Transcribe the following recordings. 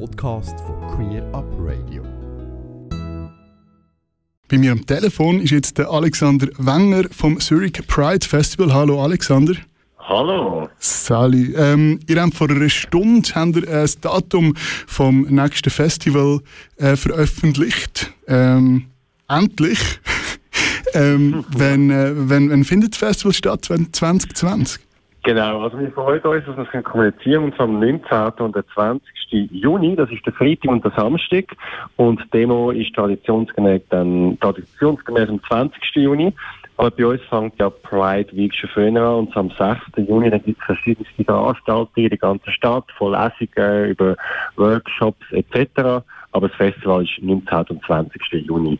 Podcast von Queer Up Radio. Bei mir am Telefon ist jetzt der Alexander Wenger vom Zurich Pride Festival. Hallo Alexander. Hallo. Sali. Ähm, ihr habt vor einer Stunde habt ihr das Datum vom nächsten Festival äh, veröffentlicht. Ähm, endlich. ähm, wenn, äh, wenn, wenn findet das Festival statt? 2020? Genau, also wir freuen uns, dass wir es kommunizieren und zwar am 19. und 20. Juni, das ist der Freitag und der Samstag und die Demo ist traditionsgemäß dann traditionsgemäß am 20. Juni. Aber bei uns fängt ja Pride Week schon früher an und am 6. Juni dann gibt es verschiedenste Veranstaltungen in der ganzen Stadt, von Lesungen über Workshops etc. Aber das Festival ist 19. und 20. Juni.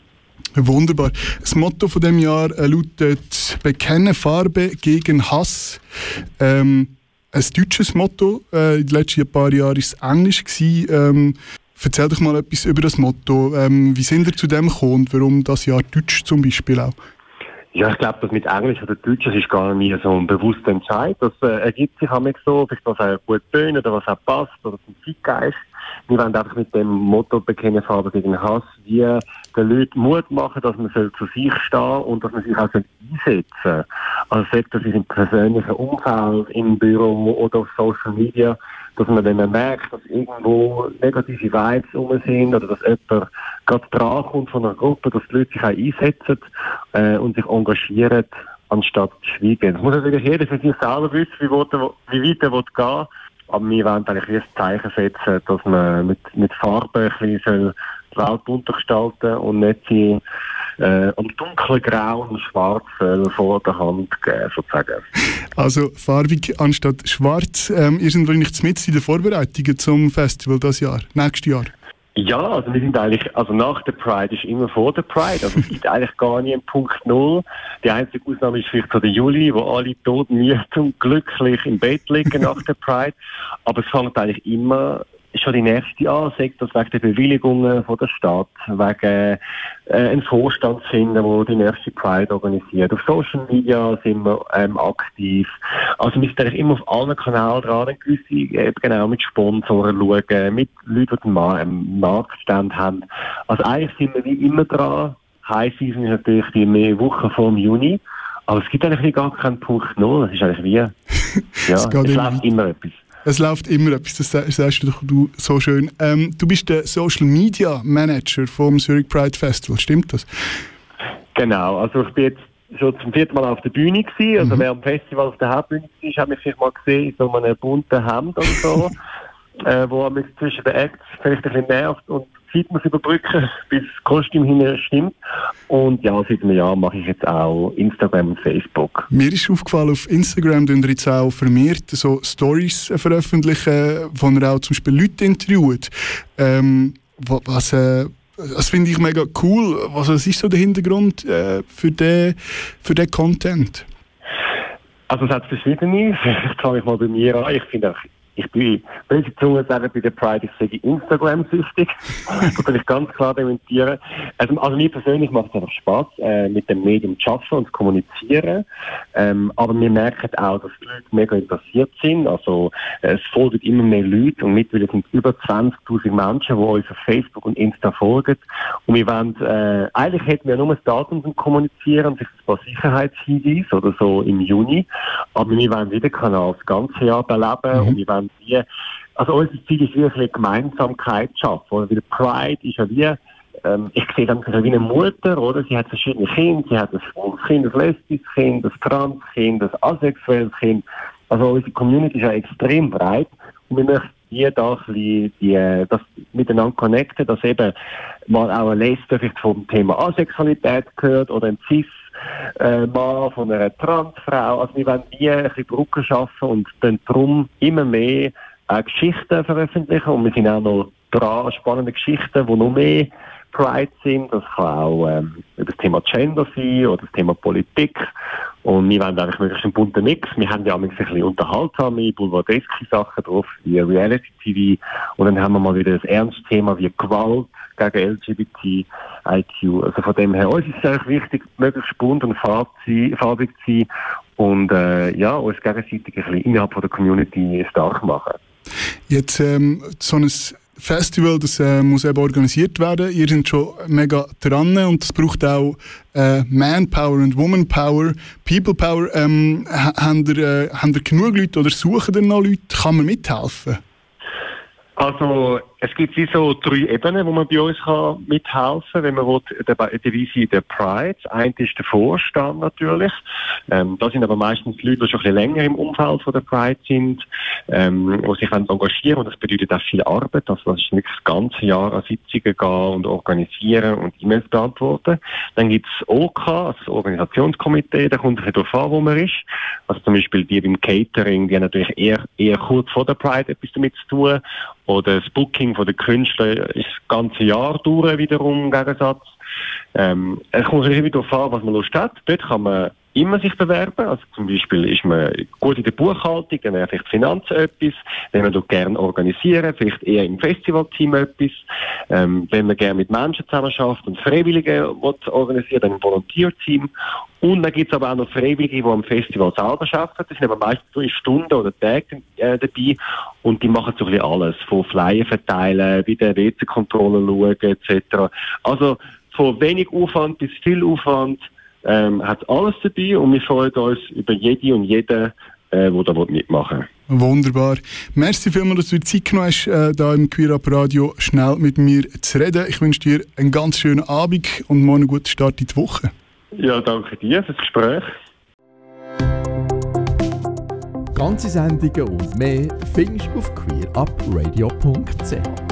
Wunderbar. Das Motto von dem Jahr äh, lautet Bekenne Farbe gegen Hass. Ähm, ein deutsches Motto. Äh, in den letzten paar Jahren war es Englisch. Ähm, erzähl doch mal etwas über das Motto. Ähm, wie sind ihr zu dem gekommen und warum das Jahr Deutsch zum Beispiel auch? Ja, ich glaube, das mit Englisch oder Deutsch, das ist gar nicht so ein bewusster Entscheid. Das äh, ergibt sich auch so, vielleicht was auch gut tönt oder was auch passt oder zum Zeitgeist. Wir wollen einfach mit dem Motto bekennen Farbe gegen Hass, wie den Leuten Mut machen, dass man soll zu sich stehen und dass man sich auch einsetzen soll. Also sagt das im persönlichen Umfeld, im Büro oder auf Social Media, dass man man merkt, dass irgendwo negative Vibes rum sind oder dass jemand gerade dran kommt von einer Gruppe, dass die Leute sich auch einsetzen äh, und sich engagieren, anstatt zu schweigen. Das muss natürlich jeder für sich selber wissen, wie, will, wie weit er will aber wir wollen eigentlich ein Zeichen setzen, dass man mit, mit Farbe ein bisschen die Welt bunter gestalten und nicht sie äh, am dunklen Grau und Schwarz vor der Hand geben, sozusagen. Also farbig anstatt schwarz. Ähm, ihr seid wahrscheinlich mit in den Vorbereitungen zum Festival das Jahr, nächstes Jahr. Ja, also wir sind eigentlich, also nach der Pride ist immer vor der Pride. Also es gibt eigentlich gar nie einen Punkt Null. Die einzige Ausnahme ist vielleicht so der Juli, wo alle tot müde und glücklich im Bett liegen nach der Pride. Aber es fängt eigentlich immer schon die nächste an, sagt das wegen der Bewilligungen von der Stadt, wegen äh, einen Vorstand finden, der die nächste Pride organisiert. Auf Social Media sind wir ähm, aktiv. Also wir sind eigentlich immer auf allen Kanälen dran, gewisse, eben genau mit Sponsoren schauen, mit Leuten, die einen ähm, Marktstand haben. Also eigentlich sind wir wie immer dran. High Season ist natürlich die mehr Wochen vor dem Juni. Aber es gibt eigentlich gar keinen Punkt Null. Das ist eigentlich wie, ja, es, es läuft immer etwas. Es läuft immer etwas, das sagst du, du so schön. Ähm, du bist der Social Media Manager vom Zurich Pride Festival, stimmt das? Genau, also ich bin jetzt schon zum vierten Mal auf der Bühne gewesen. Also mhm. wer am Festival auf der Hauptbühne war, hat mich vielleicht mal gesehen in so einem bunten Hemd oder so, äh, wo mich zwischen den Acts vielleicht ein bisschen nervt und Zeit muss überbrücken, bis das Kostüm hinten stimmt. Und ja, seit einem Jahr mache ich jetzt auch Instagram und Facebook. Mir ist aufgefallen, auf Instagram tun jetzt auch vermehrt so Stories veröffentlichen, wo ihr auch zum Beispiel Leute interviewt. Ähm, was, äh, das finde ich mega cool. Was, was ist so der Hintergrund äh, für den für den Content? Also es hat verschiedene. Vielleicht fange ich mal bei mir an. Ich finde ich bin böse Zunge sagen bei der Pride, ich sage Instagram-süchtig. das kann ich ganz klar dementieren. Also, also mir persönlich macht es einfach Spaß, äh, mit dem Medium zu arbeiten und zu kommunizieren. Ähm, aber wir merken auch, dass die Leute mega interessiert sind. Also äh, es folgen immer mehr Leute und mittlerweile sind über 20'000 Menschen, die uns auf Facebook und Insta folgen. Und wir wollen, äh, eigentlich hätten wir nur das Datum zum Kommunizieren, sich ein paar Sicherheitshinweise oder so im Juni. Aber wir wollen wieder Kanal das ganze Jahr beleben mhm. und wir wollen haben wie, also unser Ziel ist wirklich Gemeinsamkeit zu schaffen. Oder? Weil Pride ist ja wie, ähm, ich sehe dann wie eine Mutter, oder? Sie hat verschiedene Kinder, sie hat ein schwules ein lesbisches Kind, ein trans Kind, ein asexuelles Kind. Also unsere Community ist ja extrem breit und wir möchten hier da die, die, das miteinander connecten, dass eben mal auch ein Lesbe vielleicht vom Thema Asexualität gehört oder ein Cis äh, Mann, von einer Transfrau. Also wir wollen hier ein bisschen Brücken schaffen und dann darum immer mehr äh, Geschichten veröffentlichen und wir sind auch noch dran, spannende Geschichten, die noch mehr Pride sind. Das kann auch ähm, das Thema Gender sein oder das Thema Politik. Und wir wollen eigentlich möglichst einen bunten Mix. Wir haben ja auch ein bisschen unterhaltsame, boulevardeske Sachen drauf, wie Reality TV. Und dann haben wir mal wieder ein ernstes Thema wie Gewalt gegen LGBT, IQ. Also von dem her, uns ist es eigentlich wichtig, möglichst bunt und farbig zu sein und äh, ja, uns gegenseitig ein bisschen innerhalb von der Community stark machen. Jetzt ähm, so ein Festival, das äh, muss eben organisiert werden. Ihr seid schon mega dran und es braucht auch äh, Manpower und Womanpower, People Power. Ähm, haben, ihr, äh, haben ihr genug Leute oder suchen ihr noch Leute? Kann man mithelfen? Also es gibt wie so drei Ebenen, wo man bei uns kann mithelfen kann, wenn man der Devise der Pride. Eins ist der Vorstand natürlich. Ähm, da sind aber meistens Leute, die schon ein bisschen länger im Umfeld von der Pride sind, ähm, die sich engagieren und das bedeutet auch viel Arbeit. Also das ist wirklich das ganze Jahr an Sitzungen gehen und organisieren und E-Mails beantworten. Dann gibt es OK, also das Organisationskomitee, da kommt es darauf an, wo man ist. Also zum Beispiel die beim Catering, die haben natürlich eher, eher kurz vor der Pride etwas damit zu tun. Oder das Booking von den Künstlern ist das ganze Jahr durch wiederum im Gegensatz. Ähm, es kommt immer darauf an, was man Lust hat. Dort kann man immer sich bewerben. Also zum Beispiel ist man gut in der Buchhaltung, dann wäre vielleicht Finanzen etwas. Wenn man dort gerne organisieren, vielleicht eher im Festivalteam etwas. Ähm, wenn man gerne mit Menschen zusammen schafft und Freiwillige organisieren, dann ein Volontierteam. Und dann gibt es aber auch noch Freiwillige, die am Festival selber arbeiten. Das sind aber meistens so Stunden oder Tage äh, dabei. Und die machen so ein bisschen alles. Von Flyer verteilen, bei der WC-Kontrolle schauen, etc. Also von wenig Aufwand bis viel Aufwand ähm, hat alles dabei und wir freuen uns über jede und jeden, äh, der da mitmachen will. Wunderbar. Merci vielmals, dass du dir Zeit genommen hast, äh, da im Queer Up Radio schnell mit mir zu reden. Ich wünsche dir einen ganz schönen Abend und morgen einen guten Start in die Woche. Ja, danke dir für das Gespräch. Ganze Sendungen und mehr findest du auf queerupradio.ch.